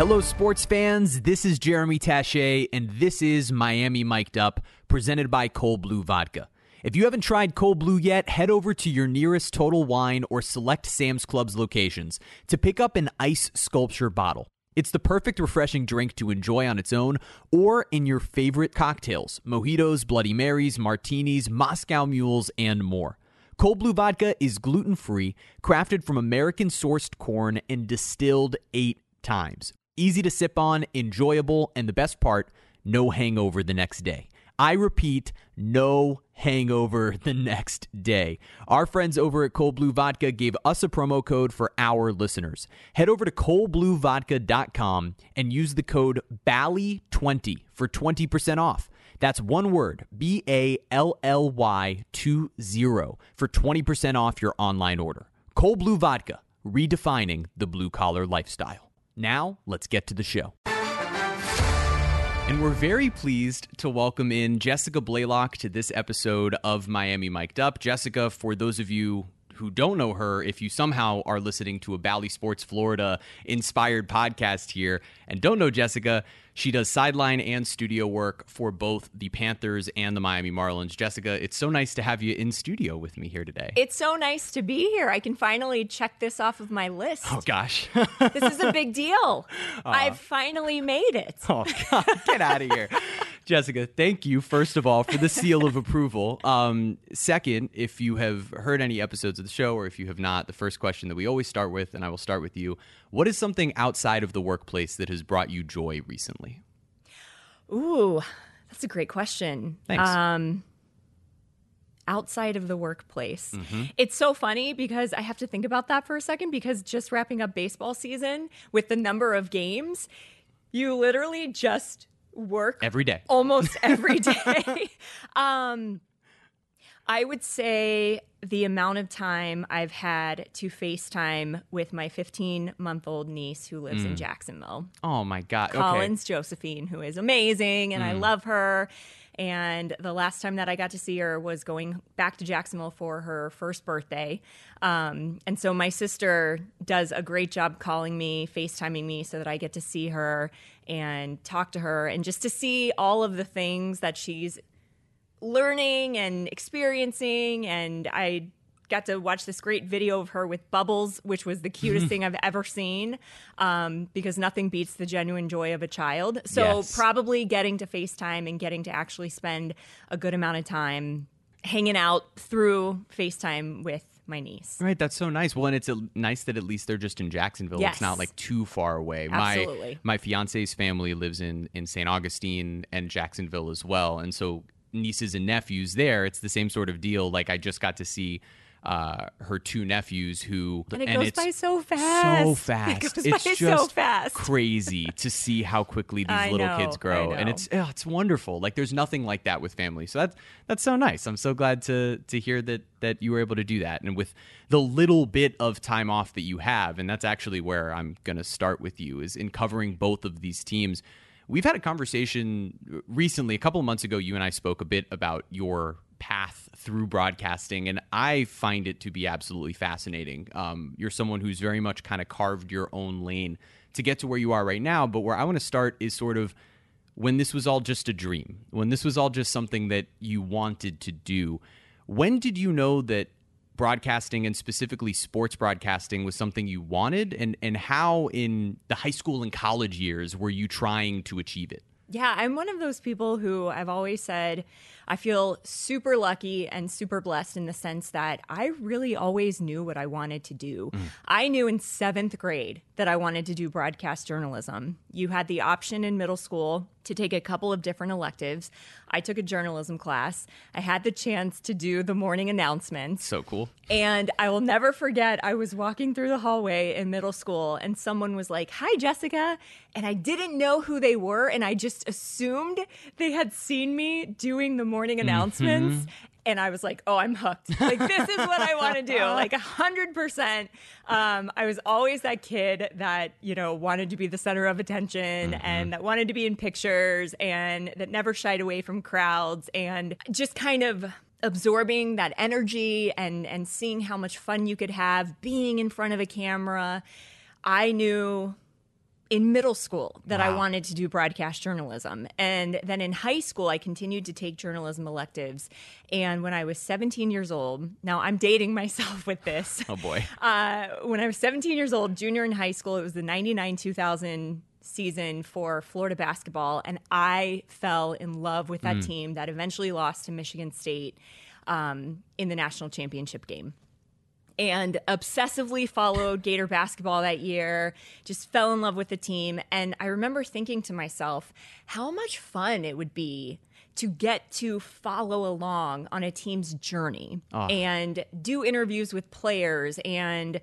Hello, sports fans. This is Jeremy Taché, and this is Miami Mic'd Up, presented by Cold Blue Vodka. If you haven't tried Cold Blue yet, head over to your nearest Total Wine or select Sam's Club's locations to pick up an ice sculpture bottle. It's the perfect refreshing drink to enjoy on its own or in your favorite cocktails mojitos, Bloody Marys, martinis, Moscow mules, and more. Cold Blue Vodka is gluten free, crafted from American sourced corn, and distilled eight times. Easy to sip on, enjoyable, and the best part, no hangover the next day. I repeat, no hangover the next day. Our friends over at Cold Blue Vodka gave us a promo code for our listeners. Head over to coldbluevodka.com and use the code BALLY20 for 20% off. That's one word, B A L L Y 20 for 20% off your online order. Cold Blue Vodka, redefining the blue collar lifestyle. Now, let's get to the show. And we're very pleased to welcome in Jessica Blaylock to this episode of Miami Mic'd Up. Jessica, for those of you who don't know her, if you somehow are listening to a Bally Sports Florida inspired podcast here and don't know Jessica, she does sideline and studio work for both the Panthers and the Miami Marlins. Jessica, it's so nice to have you in studio with me here today. It's so nice to be here. I can finally check this off of my list. Oh, gosh. this is a big deal. I've finally made it. Oh, God. Get out of here. Jessica, thank you, first of all, for the seal of approval. Um, second, if you have heard any episodes of the show or if you have not, the first question that we always start with, and I will start with you what is something outside of the workplace that has brought you joy recently? Ooh, that's a great question. Thanks. Um, outside of the workplace. It's so funny because I have to think about that for a second because just wrapping up baseball season with the number of games, you literally just work Every day. almost every day. um, I would say the amount of time I've had to FaceTime with my 15 month old niece who lives in Jacksonville. Oh, my God. Okay. Collins Josephine, who is amazing and I love her. And the last time that I got to see her was going back to Jacksonville for her first birthday. Um, and so my sister does a great job calling me, FaceTiming me so that I get to see her and talk to her and just to see all of the things that she's learning and experiencing. And I got to watch this great video of her with Bubbles, which was the cutest thing I've ever seen um, because nothing beats the genuine joy of a child. So, Yes. probably getting to FaceTime and getting to actually spend a good amount of time hanging out through FaceTime with my niece. Right, that's so nice. Well, and it's uh nice that at least they're just in Jacksonville. Yes. It's not like too far away. Absolutely. My my fiance's family lives in in St. Augustine and Jacksonville as well, and so nieces and nephews there. It's the same sort of deal. Like I just got to see uh, her two nephews who And it goes it's by so fast. So It fast. goes it's by just so fast. crazy to see how quickly these I little know, kids grow, and it's oh, it's wonderful. Like there's nothing like that with family. So that's that's so nice. I'm so glad to to hear that that you were able to do that, and with the little bit of time off that you have, and that's actually where I'm going to start with you is in covering both of these teams. We've had a conversation recently, a couple of months ago. You and I spoke a bit about your path through broadcasting, and I find it to be absolutely fascinating. Um, you're someone who's very much kind of carved your own lane to get to where you are right now. But where I want to start is sort of when this was all just a dream, when this was all just something that you wanted to do. When did you know that broadcasting and specifically sports broadcasting was something you wanted and and how in the high school and college years were you trying to achieve it? Yeah, I'm one of those people who I've always said I feel super lucky and super blessed in the sense that I really always knew what I wanted to do. Mm. I knew in seventh grade that I wanted to do broadcast journalism. You had the option in middle school to take a couple of different electives. I took a journalism class. I had the chance to do the morning announcements. So cool. And I will never forget, I was walking through the hallway in middle school and someone was like, Hi, Jessica. And I didn't know who they were. And I just assumed they had seen me doing the morning announcements. And I was like, oh, I'm hooked. Like, this is what I want to do. Like, 100%. Um, I was always that kid that, you know, wanted to be the center of attention and that wanted to be in pictures and that never shied away from crowds and just kind of absorbing that energy and and seeing how much fun you could have being in front of a camera i knew in middle school that I wanted to do broadcast journalism. And then in high school, I continued to take journalism electives. And when I was 17 years old, now I'm dating myself with this. Oh boy. Uh, when I was 17 years old, junior in high school, it was the 99 2000 season for Florida basketball. And I fell in love with that team that eventually lost to Michigan State um, in the national championship game and obsessively followed Gator basketball that year, just fell in love with the team. And I remember thinking to myself, how much fun it would be to get to follow along on a team's journey and do interviews with players and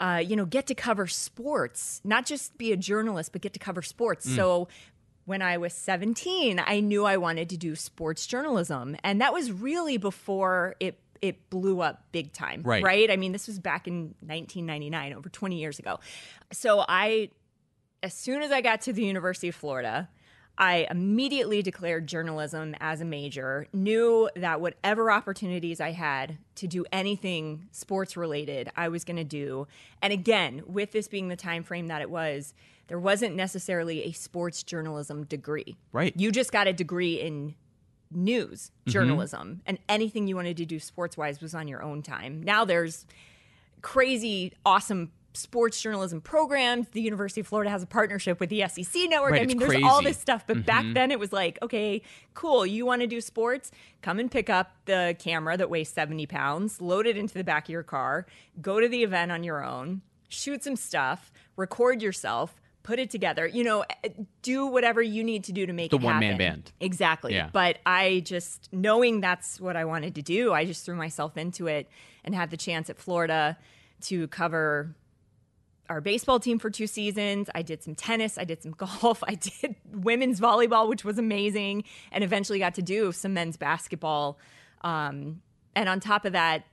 uh, you know get to cover sports not just be a journalist but get to cover sports so when I was 17, I knew I wanted to do sports journalism. And that was really before it it blew up big time. Right. Right? I mean, this was back in 1999, over 20 years ago. So I as soon as I got to the University of Florida, I immediately declared journalism as a major, knew that whatever opportunities I had to do anything sports related, I was going to do. And again, with this being the time frame that it was, there wasn't necessarily a sports journalism degree. Right. You just got a degree in news mm-hmm. journalism and anything you wanted to do sports wise was on your own time. Now there's crazy awesome sports journalism programs. The University of Florida has a partnership with the SEC network. Right, I mean, there's all this stuff, but back mm-hmm. then it was like, okay, cool. You want to do sports? Come and pick up the camera that weighs 70 pounds, load it into the back of your car, go to the event on your own, shoot some stuff, record yourself. Put it together, you know, eh, do whatever you need to do to make The it one-man band. Exactly. Yeah. But I just, knowing that's what I wanted to do, I just threw myself into it and had the chance at Florida to cover our baseball team for two seasons. I did some tennis, I did some golf, I did women's volleyball, which was amazing, and eventually got to do some men's basketball. Um, and on top of that,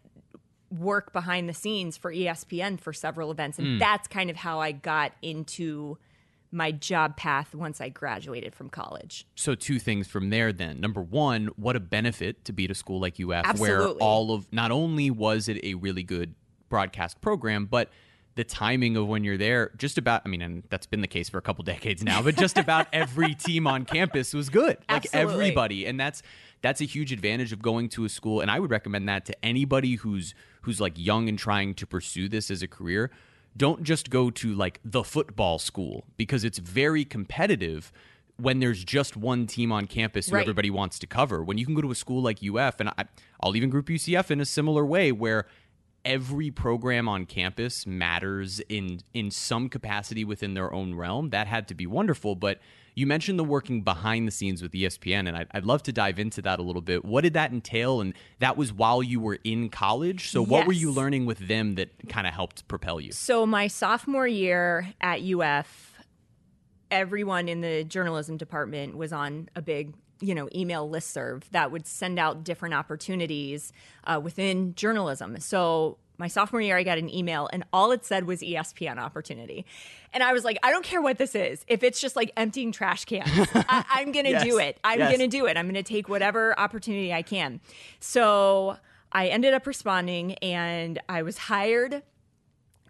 work behind the scenes for ESPN for several events. And hmm. that's kind of how I got into my job path once I graduated from college. So two things from there then. Number one, what a benefit to be at a school like UF where all of not only was it a really good broadcast program, but the timing of when you're there, just about I mean, and that's been the case for a couple decades now, but just about every team on campus was good. Like Absolutely. everybody. And that's that's a huge advantage of going to a school. And I would recommend that to anybody who's who's like young and trying to pursue this as a career don't just go to like the football school because it's very competitive when there's just one team on campus who Right. everybody wants to cover. When you can go to a school like UF, and I, I'll even group UCF in a similar way, where every program on campus matters in in some capacity within their own realm. That had to be wonderful. But you mentioned the working behind the scenes with ESPN, and I'd, I'd love to dive into that a little bit. What did that entail? And that was while you were in college. So what were you learning with them that kind of helped propel you? So my sophomore year at UF, everyone in the journalism department was on a big you know email listserv that would send out different opportunities uh, within journalism so my sophomore year i got an email and all it said was espn opportunity and i was like i don't care what this is if it's just like emptying trash cans I, i'm gonna Yes. do it i'm Yes. gonna do it i'm gonna take whatever opportunity i can so i ended up responding and i was hired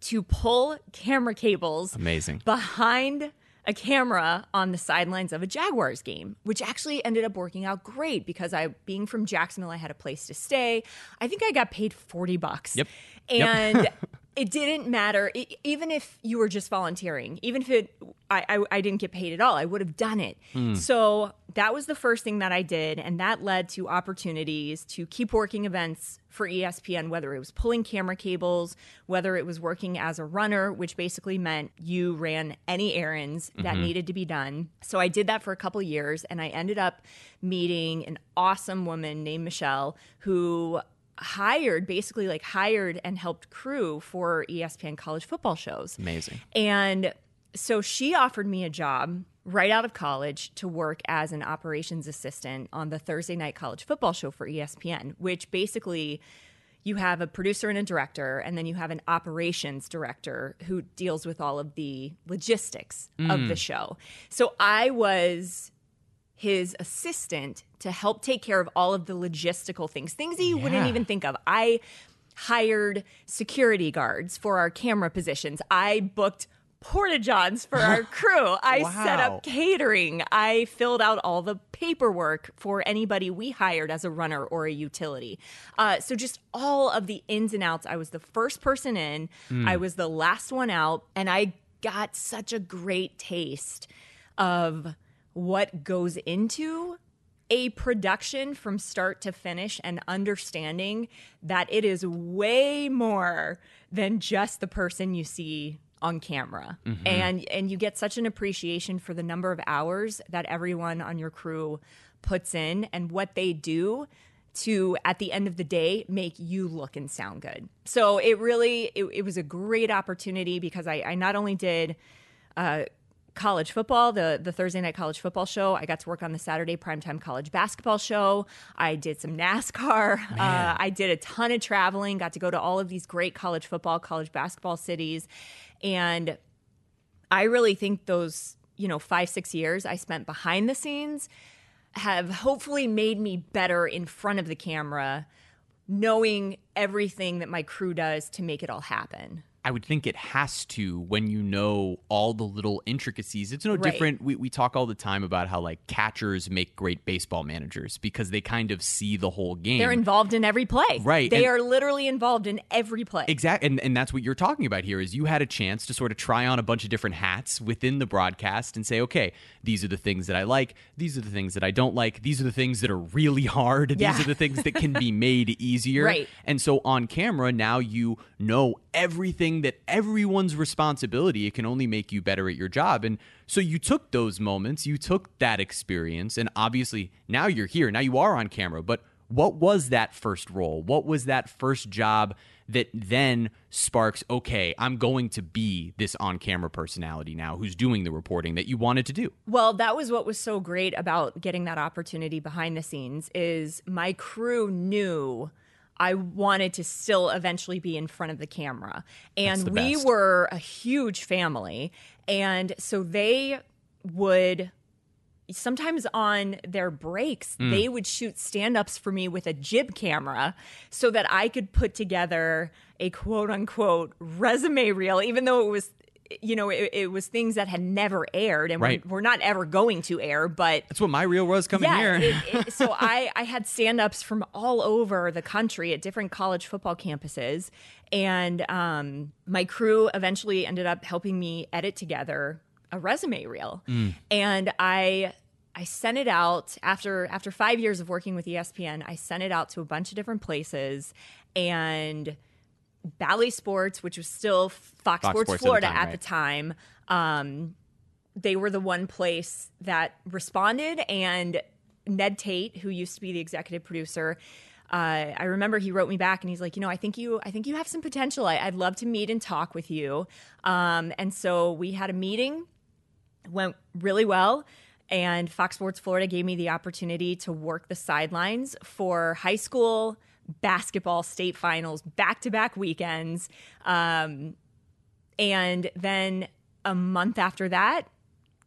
to pull camera cables Amazing. behind a camera on the sidelines of a Jaguars game, which actually ended up working out great because I, being from Jacksonville, I had a place to stay. I think I got paid 40 bucks. Yep. Yep. It didn't matter, e- even if you were just volunteering, even if it, I, I, I didn't get paid at all, I would have done it. Hmm. So that was the first thing that I did. And that led to opportunities to keep working events for ESPN, whether it was pulling camera cables, whether it was working as a runner, which basically meant you ran any errands that mm-hmm. needed to be done. So I did that for a couple years and I ended up meeting an awesome woman named Michelle who hired basically like hired and helped crew for ESPN college football shows. Amazing. And so she offered me a job right out of college to work as an operations assistant on the Thursday night college football show for ESPN, which basically you have a producer and a director, and then you have an operations director who deals with all of the logistics of the mm. show. So I was his assistant to help take care of all of the logistical things, things that you wouldn't even think of. I hired security guards for our camera positions. I booked porta johns for our crew. I set up catering. I filled out all the paperwork for anybody we hired as a runner or a utility. Uh, so just all of the ins and outs. I was the first person in. I was the last one out, and I got such a great taste of what goes into a production from start to finish and understanding that it is way more than just the person you see on camera. And and you get such an appreciation for the number of hours that everyone on your crew puts in and what they do to at the end of the day make you look and sound good. So it really it, it was a great opportunity because i, I not only did uh, college football, the the Thursday night college football show. I got to work on the Saturday primetime college basketball show. I did some NASCAR. Uh, I did a ton of traveling. Got to go to all of these great college football, college basketball cities, and I really think those you know five six years I spent behind the scenes have hopefully made me better in front of the camera, knowing everything that my crew does to make it all happen. I would think it has to when you know all the little intricacies. It's no Right. different. We, we talk all the time about how like catchers make great baseball managers because they kind of see the whole game. They're involved in every play. Right, They and- are literally involved in every play. Exactly, and, and that's what you're talking about here. Is you had a chance to sort of try on a bunch of different hats within the broadcast and say, okay, these are the things that I like. These are the things that I don't like. These are the things that are really hard. Yeah. These are the things that can be made easier. Right. And so on camera, now you know everything that everyone's responsibility. It can only make you better at your job. And so you took those moments, you took that experience, and obviously now you're here. Now you are on camera. But what was that first role? What was that first job that then sparks, okay, I'm going to be this on camera personality now who's doing the reporting that you wanted to do? Well, that was what was so great about getting that opportunity behind the scenes is my crew knew I wanted to still eventually be in front of the camera. And the we best. were a huge family. And so they would sometimes on their breaks Mm. they would shoot stand-ups for me with a jib camera so that i could put together a quote unquote resume reel even though it was you know it, it was things that had never aired and Right. were, were not ever going to air but That's what my reel was coming yeah, here. it- it- so I, I had stand ups from all over the country at different college football campuses. And um, my crew eventually ended up helping me edit together a resume reel. And I. I sent it out after after five years of working with ESPN. I sent it out to a bunch of different places, and Bally Sports, which was still Fox, Fox Sports, Sports at the Florida time, at right. the time, um, they were the one place that responded. And Ned Tate, who used to be the executive producer, uh, I remember he wrote me back and he's like, you know, I think you, I think you have some potential. I, I'd love to meet and talk with you. Um, and so we had a meeting, went really well. And Fox Sports Florida gave me the opportunity to work the sidelines for high school basketball state finals back to back weekends. Um, and then a month after that,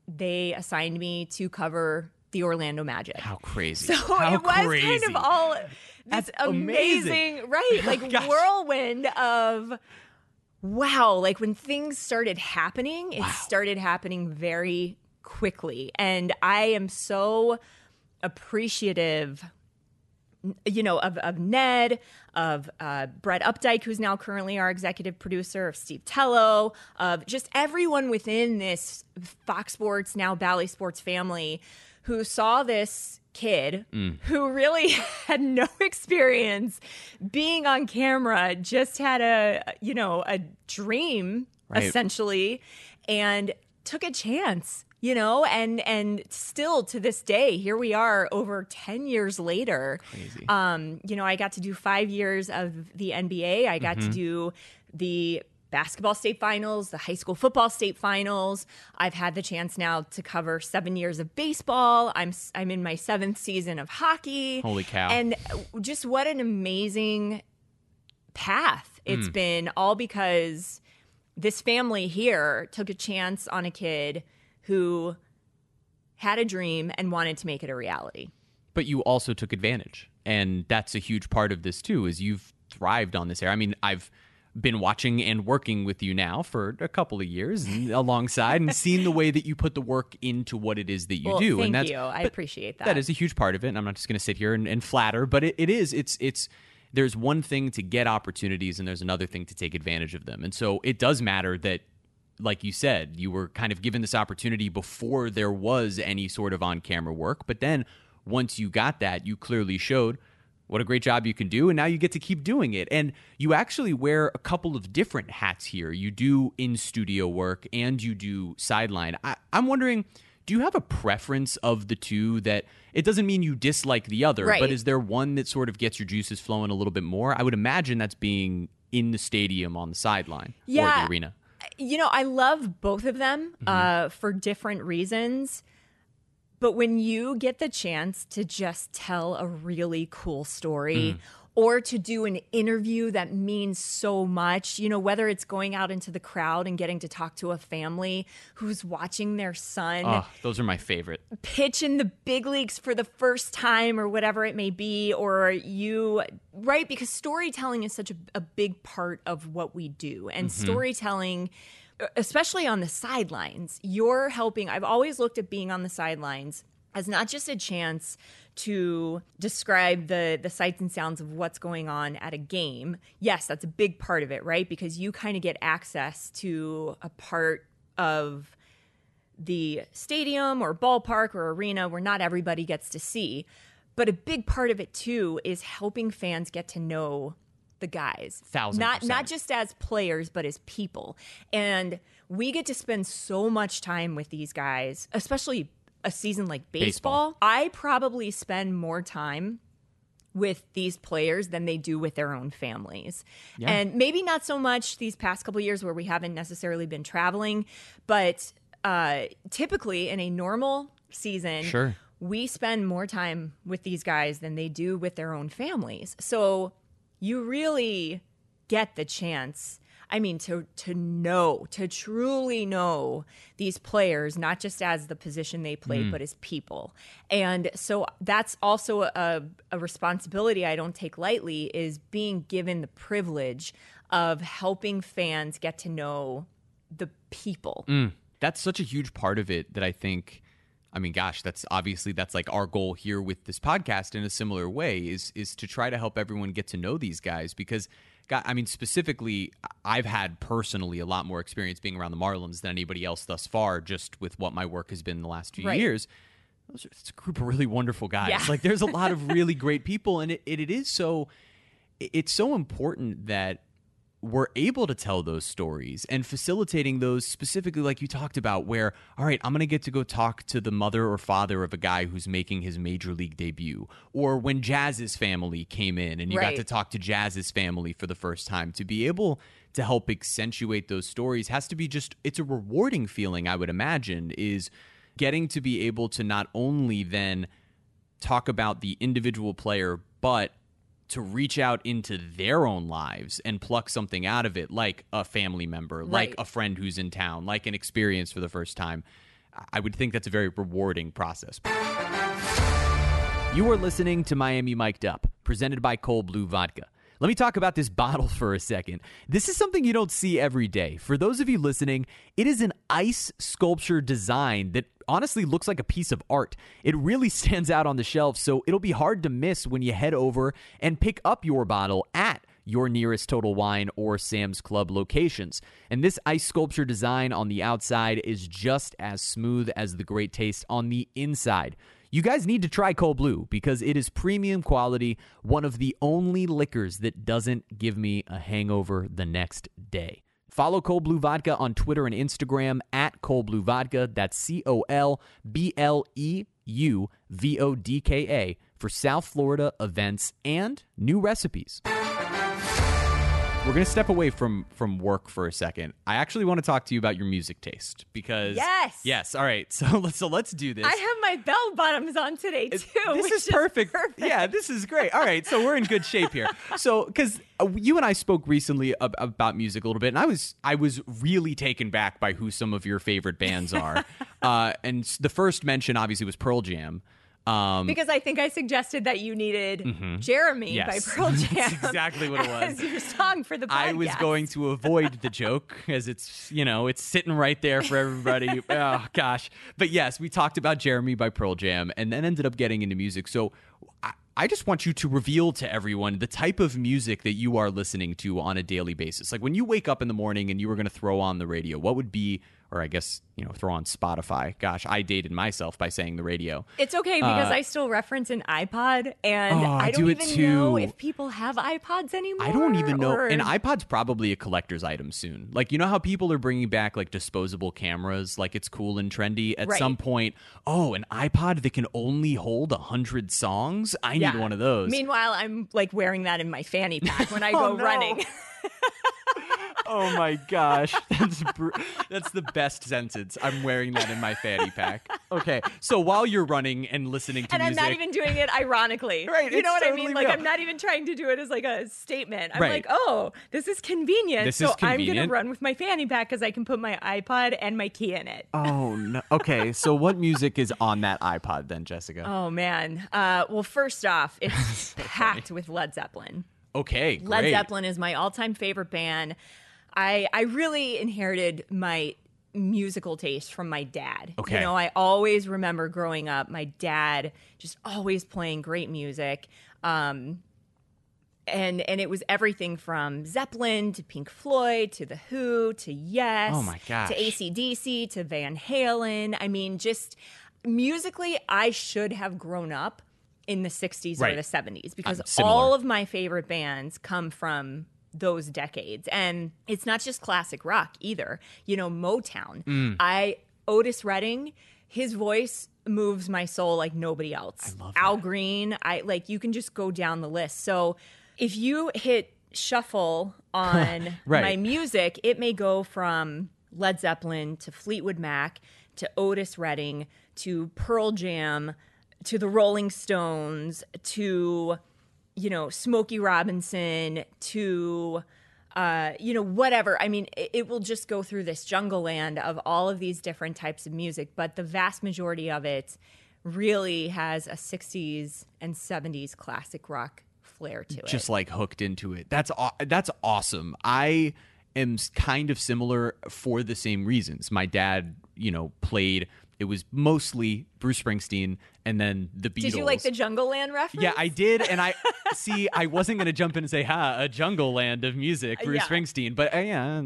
they assigned me to cover the Orlando Magic. How crazy. So How it was crazy. kind of all this That's amazing. amazing, right? Like Gosh. whirlwind of wow. Like when things started happening, it started happening very quickly. And I am so appreciative you know, of, of Ned, of uh, Brett Updike, who's now currently our executive producer, of Steve Tello, of just everyone within this Fox Sports, now Bally Sports family who saw this kid who really had no experience being on camera, just had a, you know, a dream Right. essentially, and took a chance you know and and still to this day here we are over 10 years later Crazy. um you know i got to do 5 years of the nba i got Mm-hmm. to do the basketball state finals the high school football state finals i've had the chance now to cover 7 years of baseball i'm I'm in my 7th season of hockey Holy cow. and just what an amazing path it's been all because this family here took a chance on a kid who had a dream and wanted to make it a reality. but you also took advantage and that's a huge part of this too is you've thrived on this air i mean i've been watching and working with you now for a couple of years alongside and seen the way that you put the work into what it is that you well, do. Thank and that's you. I appreciate that. That is a huge part of it. And I'm not just going to sit here and, and flatter, but it, it is. It's it's there's one thing to get opportunities and there's another thing to take advantage of them. And so it does matter that like you said, you were kind of given this opportunity before there was any sort of on camera work. But then once you got that, you clearly showed what a great job you can do. And now you get to keep doing it. And you actually wear a couple of different hats here. You do in studio work and you do sideline. I, I'm wondering. Do you have a preference of the two that it doesn't mean you dislike the other, Right. but is there one that sort of gets your juices flowing a little bit more? I would imagine that's being in the stadium on the sideline or the arena. You know, I love both of them Mm-hmm. uh, for different reasons. But when you get the chance to just tell a really cool story Mm. Or to do an interview that means so much, you know, whether it's going out into the crowd and getting to talk to a family who's watching their son Oh, those are my favorite. pitch in the big leagues for the first time or whatever it may be or you right? Because storytelling is such a, a big part of what we do. And mm-hmm. storytelling especially on the sidelines you're helping. I've always looked at being on the sidelines as not just a chance to describe the the sights and sounds of what's going on at a game yes that's a big part of it right because you kind of get access to a part of the stadium or ballpark or arena where not everybody gets to see. But a big part of it too is helping fans get to know the guys. Thousand not percent. not just as players, but as people. And we get to spend so much time with these guys, especially a season like baseball. Baseball. I probably spend more time with these players than they do with their own families. And maybe not so much these past couple years where we haven't necessarily been traveling, but uh, typically in a normal season, Sure. we spend more time with these guys than they do with their own families. So you really get the chance. I mean, to to know, to truly know these players, not just as the position they played, mm. but as people. And so that's also a, a responsibility I don't take lightly is being given the privilege of helping fans get to know the people. Mm. That's such a huge part of it that I think I mean gosh, that's obviously that's like our goal here with this podcast in a similar way is is to try to help everyone get to know these guys because God, I mean specifically I've had personally a lot more experience being around the Marlins than anybody else thus far just with what my work has been the last few Right. years. Those are, it's a group of really wonderful guys. Yeah. Like there's a lot of really great people and it, it, it is so it's so important that we're able to tell those stories and facilitating those specifically like you talked about where all right i'm going to get to go talk to the mother or father of a guy who's making his major league debut or when jazz's family came in and you Right. got to talk to jazz's family for the first time to be able to help accentuate those stories has to be just it's a rewarding feeling i would imagine is getting to be able to not only then talk about the individual player, but to reach out into their own lives and pluck something out of it, like a family member, like a friend who's in town, like an experience for the first time. I would think that's a very rewarding process. You are listening to Miami Mic'd Up, presented by Cold Blue Vodka. Let me talk about this bottle for a second. This is something you don't see every day. For those of you listening, it is an ice sculpture design that honestly looks like a piece of art. It really stands out on the shelf, so it'll be hard to miss when you head over and pick up your bottle at your nearest Total Wine or Sam's Club locations. And this ice sculpture design on the outside is just as smooth as the great taste on the inside. You guys need to try Cold Blue because it is premium quality, one of the only liquors that doesn't give me a hangover the next day. Follow Cold Blue Vodka on Twitter and Instagram at Cold Blue Vodka. That's C O L B L E U V O D K A for South Florida events and new recipes. We're going to step away from from work for a second. I actually want to talk to you about your music taste because Yes. Yes, all right. So let's so let's do this. I have my bell bottoms on today too. This is perfect. perfect. Yeah, this is great. All right, so we're in good shape here. So, because uh, you and I spoke recently ab- about music a little bit, and I was I was really taken back by who some of your favorite bands are. uh, and the first mention obviously was Pearl Jam. Um, because I think I suggested that you needed Jeremy Yes. by Pearl Jam. That's exactly what it was. As your song for the podcast. I was going to avoid the joke as it's you know it's sitting right there for everybody. oh gosh, but yes, we talked about Jeremy by Pearl Jam, and then ended up getting into music. So I, I just want you to reveal to everyone the type of music that you are listening to on a daily basis. Like when you wake up in the morning and you were going to throw on the radio, what would be, or I guess you know, throw on Spotify. Gosh, I dated myself by saying the radio. It's okay because I still reference an iPod, and Uh, Oh, I don't do it even know too. if people have iPods anymore. I don't even know. or- An iPod's probably a collector's item soon. Like you know how people are bringing back like disposable cameras, like it's cool and trendy. At Right. some point, oh, an iPod that can only hold a hundred songs. I need one of those. Meanwhile, I'm like wearing that in my fanny pack when I Oh, go no. running. oh my gosh, that's br- that's the best sentence. I'm wearing that in my fanny pack. Okay, so while you're running and listening to and I'm not even doing it ironically. Right, You know what I mean? Like real. I'm not even trying to do it as like a statement. I'm Right. like, oh, this is convenient. This so is I'm gonna run with my fanny pack because I can put my iPod and my key in it. Oh no. Okay, so what music is on that iPod then, Jessica? Oh man. Uh, well, first off, it's packed with Led Zeppelin. okay, Led. Zeppelin is my all-time favorite band. I I really inherited my musical taste from my dad. Okay. You know, I always remember growing up, my dad just always playing great music. Um and and it was everything from Zeppelin to Pink Floyd to The Who to Yes Oh my gosh. to ACDC to Van Halen. I mean, just musically, I should have grown up in the 60s Right. or the 70s because all of my favorite bands come from those decades. And it's not just classic rock either. You know, Motown. Mm. I Otis Redding, his voice moves my soul like nobody else. Al Green, I like you can just go down the list. So if you hit shuffle on Right. my music, it may go from Led Zeppelin to Fleetwood Mac to Otis Redding to Pearl Jam to the Rolling Stones to you know Smokey Robinson to uh, you know whatever. I mean, it, it will just go through this jungle land of all of these different types of music, but the vast majority of it really has a 60s and 70s classic rock flair to it. just like hooked into it. That's that's awesome. I am kind of similar for the same reasons. My dad, you know, played. It was mostly Bruce Springsteen and then the Beatles. Did you like the Jungle Land reference? Yeah, I did, and I see. I wasn't gonna jump in and say, "Ha, a jungle land of music, Bruce Yeah. Springsteen," but uh, yeah,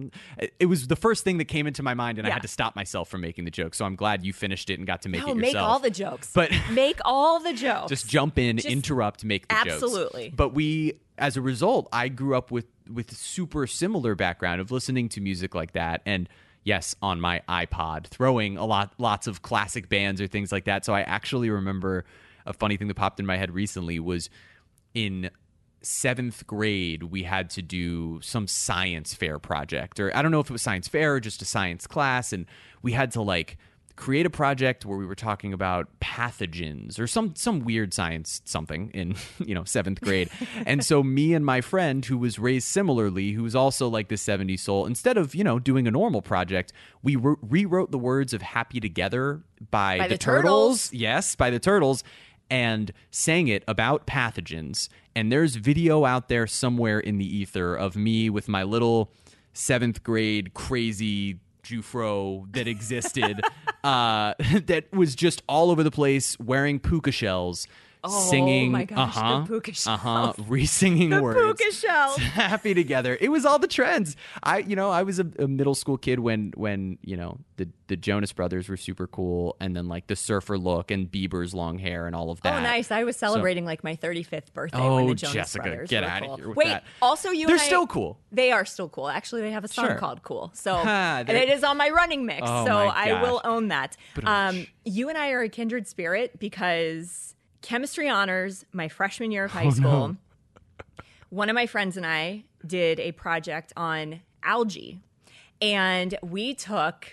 it- was the first thing that came into my mind, and I had to stop myself from making the joke. So I'm glad you finished it and got to make No, it make all the jokes. But- make all the jokes. just jump in, Just- interrupt, make the jokes. Absolutely. But we, as a result, I grew up with with super similar background of listening to music like that, and yes, on my iPod, throwing a lot lots of classic bands or things like that. So I actually remember a funny thing that popped in my head recently was in seventh grade we had to do some science fair project or i don't know if it was science fair or just a science class and we had to like create a project where we were talking about pathogens or some some weird science something in you know seventh grade and so me and my friend who was raised similarly who was also like this 70s soul instead of you know doing a normal project we re- rewrote the words of happy together by, By the, the turtles. Turtles. yes by the turtles and sang it about pathogens. And there's video out there somewhere in the ether of me with my little seventh grade crazy Jufro that existed, uh, that was just all over the place wearing puka shells. Oh singing, my gosh, uh-huh, puka uh-huh, shells. re-singing the words puka shell. happy together. It was all the trends. I, you know, I was a, a middle school kid when, when you know, the the Jonas Brothers were super cool, and then like the surfer look and Bieber's long hair and all of that. Oh, nice! I was celebrating like my 35th birthday when Oh, the Jonas Jessica, Brothers get outta cool. here with Wait, that. also you They're and I- still cool. They are still cool. Actually, they have a song Sure. called "Cool," so and it is on my running mix. Oh, so I will own that. Um, you and I are a kindred spirit because chemistry honors my freshman year of oh, high Oh, school. One of my friends and I did a project on algae, and we took.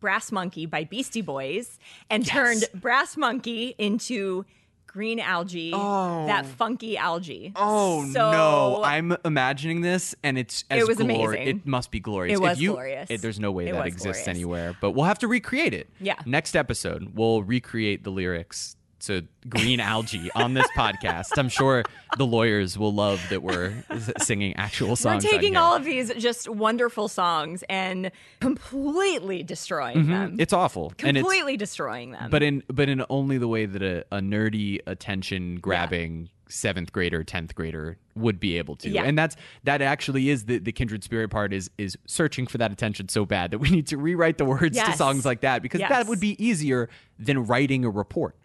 Brass Monkey by Beastie Boys and turned Brass Monkey into green algae, oh. that funky algae. Oh So- no! I'm imagining this, and it's as It was glor- amazing. It must be glorious. It was you, glorious. it- there's no way It that exists glorious. anywhere, but we'll have to recreate it. Yeah. Next episode, we'll recreate the lyrics to green algae on this podcast. I'm sure the lawyers will love that we're singing actual songs. We're taking all of these just wonderful songs and completely destroying mm-hmm. them. It's awful. Completely destroying them. But in but in only the way that a, a nerdy attention grabbing yeah seventh grader, tenth grader would be able to. Yeah. And that's that actually is the, the kindred spirit part is is searching for that attention so bad that we need to rewrite the words yes. to songs like that because yes. that would be easier than writing a report.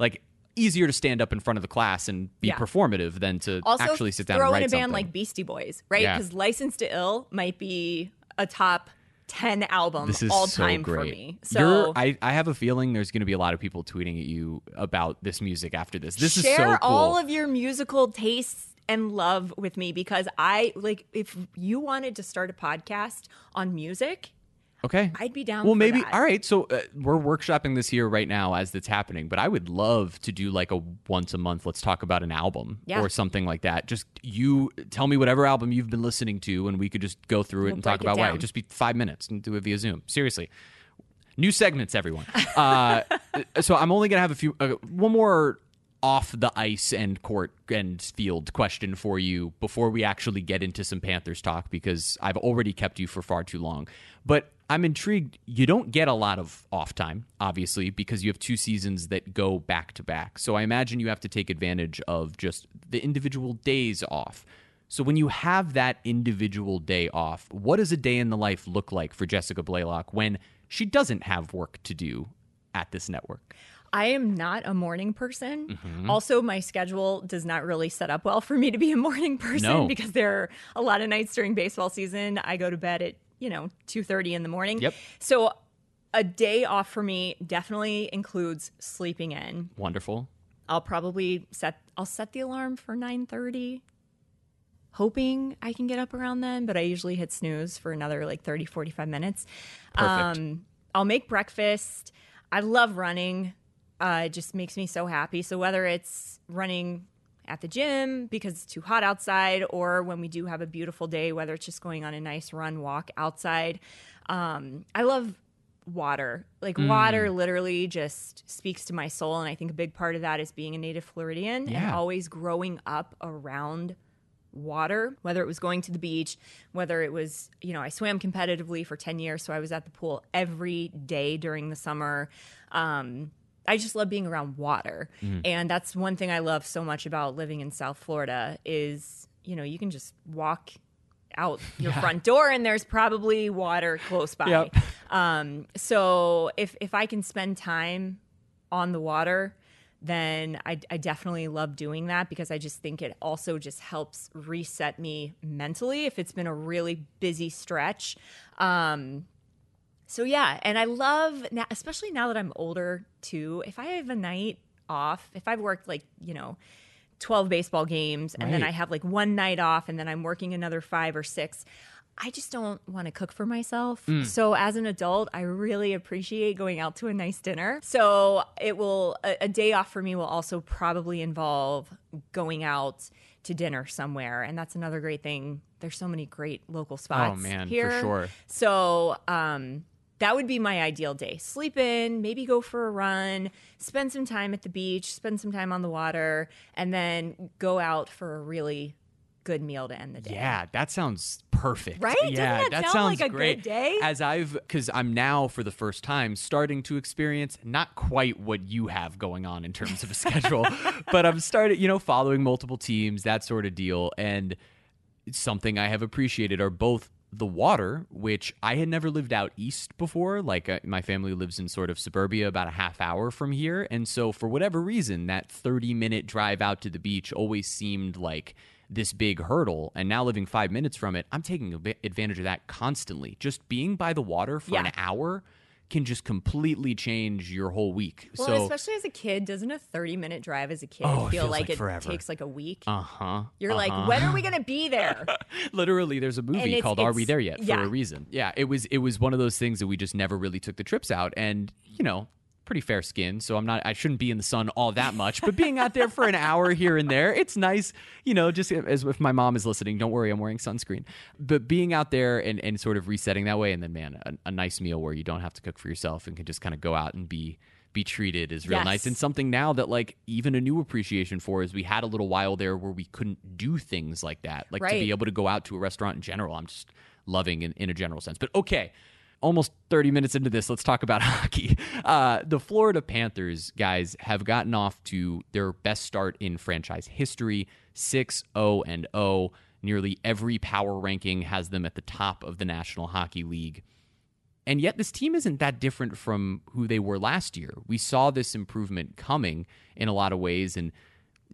Like easier to stand up in front of the class and be yeah. performative than to also, actually sit down throw and write in a band something. like Beastie Boys, right? Because yeah. License to Ill might be a top 10 album all so time great. for me. So I, I have a feeling there's going to be a lot of people tweeting at you about this music after this. This share is so cool. all of your musical tastes and love with me because I like if you wanted to start a podcast on music, Okay. I'd be down. Well, maybe. that. All right. So uh, we're workshopping this here right now as it's happening, but I would love to do like a once a month. Let's talk about an album Yeah. or something like that. Just you tell me whatever album you've been listening to, and we could just go through it We'll and talk it about why. It'd just be five minutes and do it via Zoom. Seriously. New segments, everyone. Uh, so I'm only gonna have a few. Uh, one more off the ice and court and field question for you before we actually get into some Panthers talk because I've already kept you for far too long. But I'm intrigued. You don't get a lot of off time, obviously, because you have two seasons that go back to back. So I imagine you have to take advantage of just the individual days off. So when you have that individual day off, what does a day in the life look like for Jessica Blaylock when she doesn't have work to do at this network? I am not a morning person. Mm-hmm. Also, my schedule does not really set up well for me to be a morning person No. because there are a lot of nights during baseball season. I go to bed at you know two thirty in the morning. Yep. So a day off for me definitely includes sleeping in. Wonderful. I'll probably set I'll set the alarm for 9:30 hoping I can get up around then, but I usually hit snooze for another like 30 45 minutes. Perfect. Um I'll make breakfast. I love running. Uh, it just makes me so happy. So whether it's running at the gym because it's too hot outside, or when we do have a beautiful day, whether it's just going on a nice run, walk outside, um, I love water. Like Mm. water literally just speaks to my soul, and I think a big part of that is being a native Floridian and always growing up around water whether it was going to the beach whether it was you know i swam competitively for 10 years so i was at the pool every day during the summer um, i just love being around water and that's one thing i love so much about living in south florida is you know you can just walk out your front door and there's probably water close by Yep. um, so if if i can spend time on the water then I, I definitely love doing that because I just think it also just helps reset me mentally if it's been a really busy stretch. Um, so yeah, and I love now, especially now that I'm older too. If I have a night off, if I've worked like you know. 12 baseball games and then I have like one night off and then I'm working another 5 or 6. I just don't want to cook for myself. So as an adult, I really appreciate going out to a nice dinner. So it will a, a day off for me will also probably involve going out to dinner somewhere and that's another great thing. There's so many great local spots Oh, man, for here. sure. So, um that would be my ideal day. Sleep in, maybe go for a run, spend some time at the beach, spend some time on the water, and then go out for a really good meal to end the day. Yeah, that sounds perfect. Right? Doesn't Yeah, that sound sounds like a good great. day? As I've, because I'm now for the first time starting to experience not quite what you have going on in terms of a schedule, but I'm started, you know, following multiple teams, that sort of deal. And something I have appreciated are both the water, which I had never lived out east before. Like uh, my family lives in sort of suburbia, about a half hour from here, and so for whatever reason, that 30 minute drive out to the beach always seemed like this big hurdle. And now living five minutes from it, I'm taking advantage of that constantly. Just being by the water for Yeah. an hour can just completely change your whole week. Well, so, especially as a kid, doesn't a 30 minute drive as a kid Oh, feel like, like it forever. takes like a week? uh huh. You're like, when are we going to be there? literally there's a movie it's- called are we there yet for a reason yeah it was it was one of those things that we just never really took the trips out and you know pretty fair skin so i'm not i shouldn't be in the sun all that much but being out there for an hour here and there it's nice you know just as if my mom is listening don't worry i'm wearing sunscreen. But being out there and, and sort of resetting that way and then man a, a nice meal where you don't have to cook for yourself and can just kind of go out and be be treated is real Yes. nice. And something now that like even a new appreciation for is we had a little while there where we couldn't do things like that like to be able to go out to a restaurant in general i'm just loving in, in a general sense. But okay almost 30 minutes into this let's talk about hockey. Uh, the florida panthers guys have gotten off to their best start in franchise history 6-0 and 0 nearly every power ranking has them at the top of the national hockey league. And yet, this team isn't that different from who they were last year. We saw this improvement coming in a lot of ways, and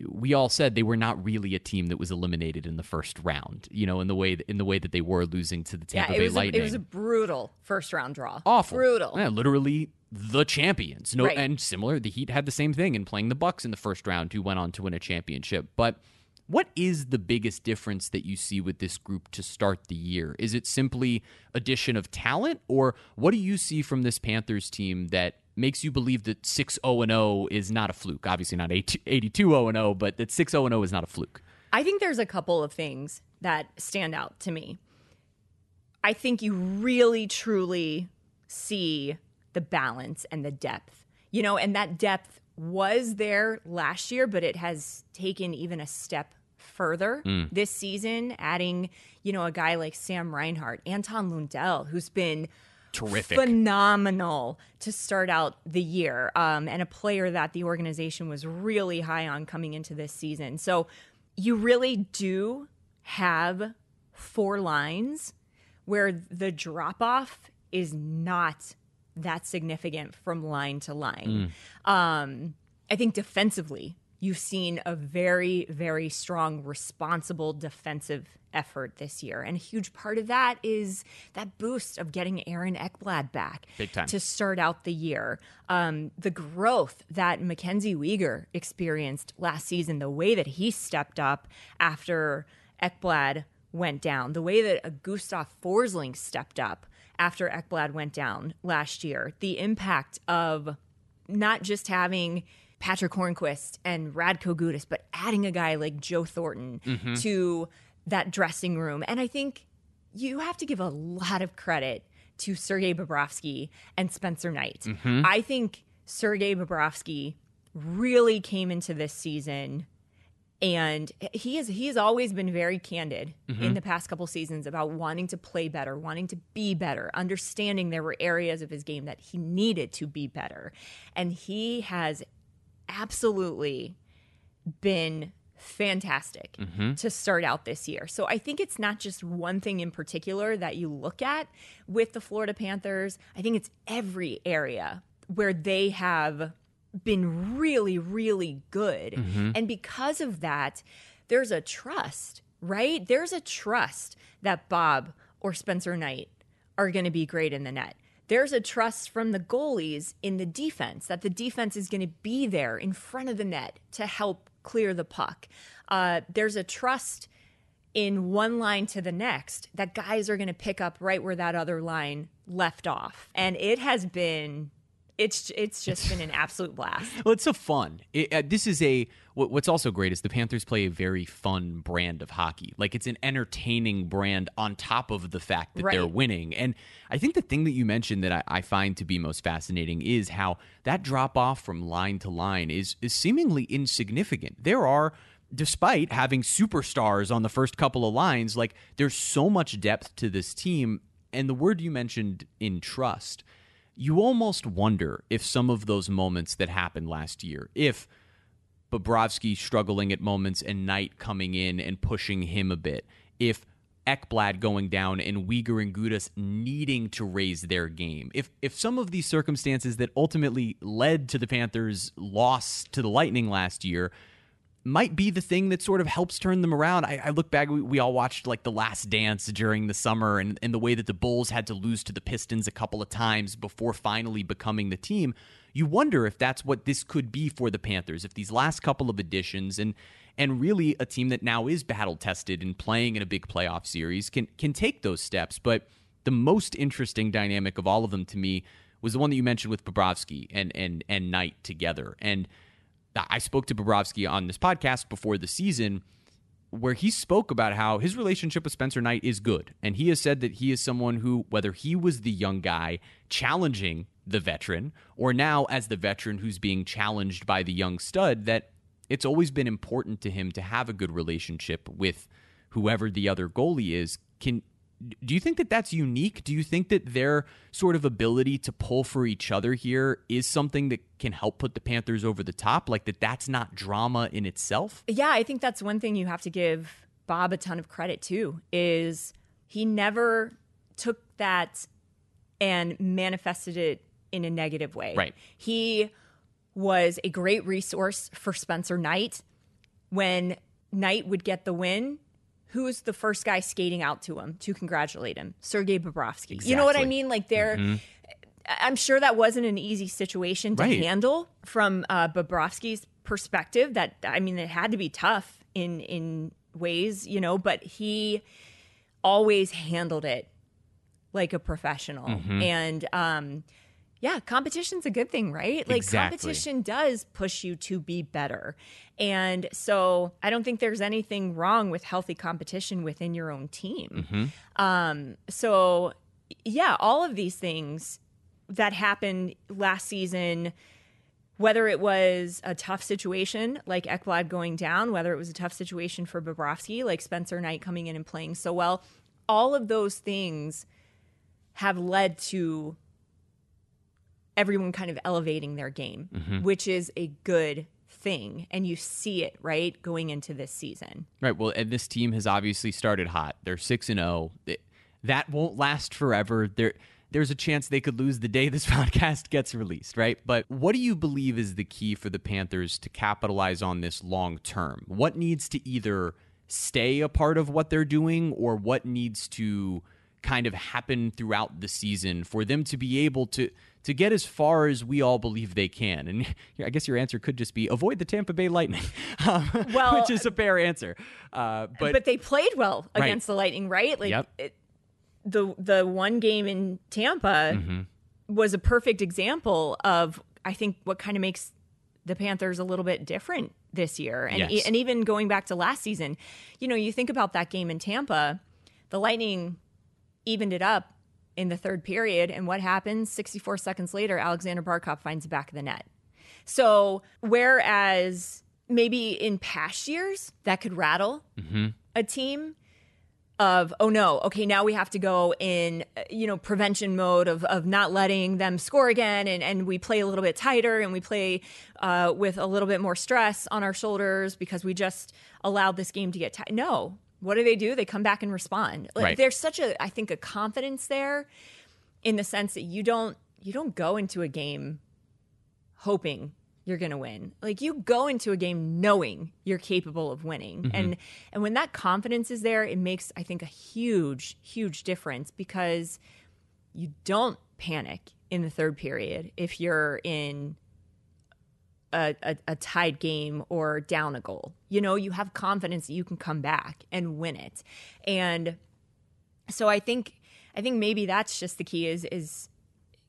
we all said they were not really a team that was eliminated in the first round. You know, in the way in the way that they were losing to the Tampa yeah, Bay was, a, it was a brutal first round draw. awful, Brutal. Yeah, literally the champions. No, Right. and similar, the Heat had the same thing in playing the Bucks in the first round, who went on to win a championship. But what is the biggest difference that you see with this group to start the year? Is it simply addition of talent, or what do you see from this Panthers team that makes you believe that 6 0 0 is not a fluke? Obviously, not 82 0 0, but that 6 0 0 is not a fluke. I think there's a couple of things that stand out to me. I think you really truly see the balance and the depth. You know, and that depth was there last year, but it has taken even a step further hmm. this season, adding, you know, a guy like Sam Reinhart, Anton Lundell, who's been Terrific. phenomenal to start out the year um, and a player that the organization was really high on coming into this season. So you really do have four lines where the drop off is not that significant from line to line. Um, I think defensively, you've seen a very, very strong, responsible defensive effort this year. And a huge part of that is that boost of getting Aaron Ekblad back to start out the year. Um, the growth that Mackenzie Weegar experienced last season, the way that he stepped up after Ekblad went down, the way that Gustav Forsling stepped up after Ekblad went down last year, the impact of not just having Patric Hornqvist and Radko Gudas, but adding a guy like Joe Thornton mm-hmm. to that dressing room. And I think you have to give a lot of credit to Sergei Bobrovsky and Spencer Knight. Mm-hmm. I think Sergei Bobrovsky really came into this season and he has he has always been very candid mm-hmm. in the past couple seasons about wanting to play better, wanting to be better, understanding there were areas of his game that he needed to be better. And he has absolutely been fantastic mm-hmm. to start out this year. So I think it's not just one thing in particular that you look at with the Florida Panthers. I think it's every area where they have been really, really good. Mm-hmm. And because of that, there's a trust, right? There's a trust that Bob or Spencer Knight are going to be great in the net. There's a trust from the goalies in the defense that the defense is going to be there in front of the net to help clear the puck. Uh, there's a trust in one line to the next that guys are going to pick up right where that other line left off. And it has been. It's it's just been an absolute blast. Well, it's so fun. It, uh, this is a what, what's also great is the Panthers play a very fun brand of hockey. Like it's an entertaining brand on top of the fact that they're winning. And I think the thing that you mentioned that I, I find to be most fascinating is how that drop off from line to line is is seemingly insignificant. There are. Despite having superstars on the first couple of lines, like there's so much depth to this team. And the word you mentioned in trust, you almost wonder if some of those moments that happened last year, if Bobrovsky struggling at moments and Knight coming in and pushing him a bit, if Ekblad going down and Weegar and Gudas needing to raise their game, if if some of these circumstances that ultimately led to the Panthers' loss to the Lightning last year might be the thing that sort of helps turn them around. I, I look back, we, we all watched like the last dance during the summer and, and the way that the Bulls had to lose to the Pistons a couple of times before finally becoming the team. You wonder if that's what this could be for the Panthers, if these last couple of additions and and really a team that now is battle tested and playing in a big playoff series can can take those steps. But the most interesting dynamic of all of them to me was the one that you mentioned with Bobrovsky and and and Knight together. And I spoke to Bobrovsky on this podcast before the season. where he spoke about how his relationship with Spencer Knight is good. And he has said that he is someone who, whether he was the young guy challenging the veteran, or now as the veteran who's being challenged by the young stud, that it's always been important to him to have a good relationship with whoever the other goalie is. Can do you think that that's unique? Do you think that their sort of ability to pull for each other here is something that can help put the Panthers over the top? Like that that's not drama in itself? Yeah, I think that's one thing you have to give Bob a ton of credit to is he never took that and manifested it in a negative way. Right. He was a great resource for Spencer Knight. When Knight would get the win, who's the first guy skating out to him to congratulate him? Sergei Bobrovsky. Exactly. You know what I mean? Like they're. Mm-hmm. I'm sure that wasn't an easy situation to right. handle from uh, Bobrovsky's perspective. That I mean, it had to be tough in in ways, you know. But he always handled it like a professional, mm-hmm. and um, yeah, competition's a good thing, right? Like exactly. competition does push you to be better. And so I don't think there's anything wrong with healthy competition within your own team. Mm-hmm. Um, so yeah, all of these things that happened last season, whether it was a tough situation like Ekblad going down, whether it was a tough situation for Bobrovsky, like Spencer Knight coming in and playing so well, all of those things have led to everyone kind of elevating their game, mm-hmm. which is a good thing. And you see it, right, going into this season. Right. Well, and this team has obviously started hot. They're 6 and 0. That won't last forever. There there's a chance they could lose the day this podcast gets released, right? But what do you believe is the key for the Panthers to capitalize on this long term? What needs to either stay a part of what they're doing or what needs to kind of happen throughout the season for them to be able to to get as far as we all believe they can. And I guess your answer could just be avoid the Tampa Bay Lightning, um, well, which is a fair answer. Uh, but but they played well against the Lightning, right? Like yep. it, the the one game in Tampa mm-hmm. was a perfect example of I think what kind of makes the Panthers a little bit different this year, and yes. e- and even going back to last season, you know, you think about that game in Tampa, the Lightning evened it up in the third period. And what happens? 64 seconds later, Aleksander Barkov finds the back of the net. So, whereas maybe in past years that could rattle mm-hmm. a team of oh no okay now we have to go in you know prevention mode of, of not letting them score again and, and we play a little bit tighter and we play uh, with a little bit more stress on our shoulders because we just allowed this game to get tight no what do they do? They come back and respond. Like, right. There's such a, I think, a confidence there, in the sense that you don't you don't go into a game hoping you're going to win. Like you go into a game knowing you're capable of winning. Mm-hmm. And and when that confidence is there, it makes I think a huge huge difference because you don't panic in the third period if you're in a, a, a, tied game or down a goal. You know, you have confidence that you can come back and win it. And so I think I think maybe that's just the key is is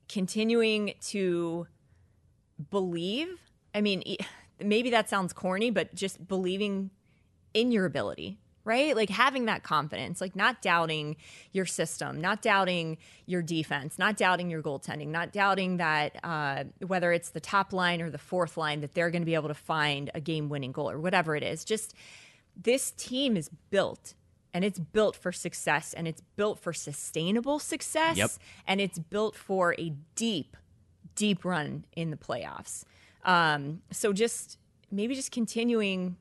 continuing to believe. I mean, maybe that sounds corny, but just believing in your ability right? Like having that confidence, like not doubting your system, not doubting your defense, not doubting your goaltending, not doubting that uh, whether it's the top line or the fourth line, that they're going to be able to find a game winning goal or whatever it is. Just this team is built and it's built for success and it's built for sustainable success yep. and it's built for a deep, deep run in the playoffs. Um, so just maybe just continuing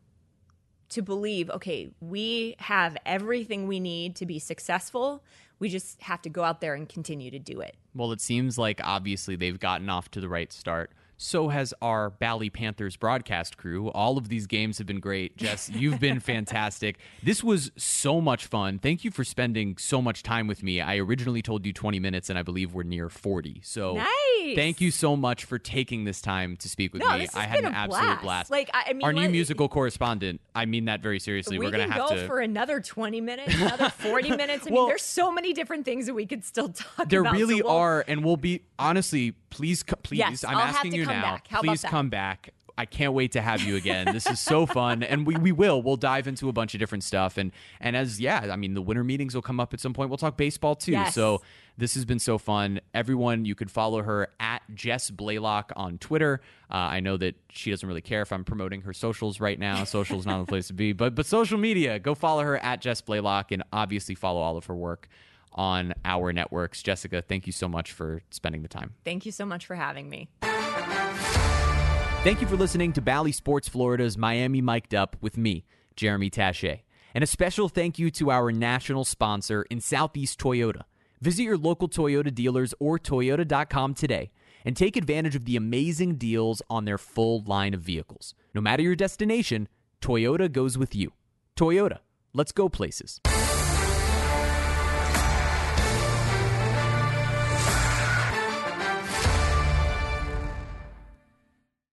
to believe, okay, we have everything we need to be successful. We just have to go out there and continue to do it. Well, it seems like obviously they've gotten off to the right start so has our Bally Panthers broadcast crew. All of these games have been great. Jess, you've been fantastic. This was so much fun. Thank you for spending so much time with me. I originally told you 20 minutes, and I believe we're near 40. So nice. thank you so much for taking this time to speak with no, me. I had an absolute blast. blast. Like I mean, our new musical correspondent. I mean that very seriously. We are gonna have go to for another 20 minutes, another 40 minutes. I well, mean, there's so many different things that we could still talk there about. There really so we'll... are, and we'll be honestly. Please, please. Yes, I'm I'll asking you now. Please come back. I can't wait to have you again. This is so fun, and we, we will. We'll dive into a bunch of different stuff, and and as yeah, I mean, the winter meetings will come up at some point. We'll talk baseball too. Yes. So this has been so fun. Everyone, you could follow her at Jess Blaylock on Twitter. Uh, I know that she doesn't really care if I'm promoting her socials right now. Socials not the place to be, but but social media, go follow her at Jess Blaylock, and obviously follow all of her work on our networks. Jessica, thank you so much for spending the time. Thank you so much for having me. Thank you for listening to Bally Sports Florida's Miami Mic'd Up with me, Jeremy Taché. And a special thank you to our national sponsor in Southeast Toyota. Visit your local Toyota dealers or Toyota.com today and take advantage of the amazing deals on their full line of vehicles. No matter your destination, Toyota goes with you. Toyota, let's go places.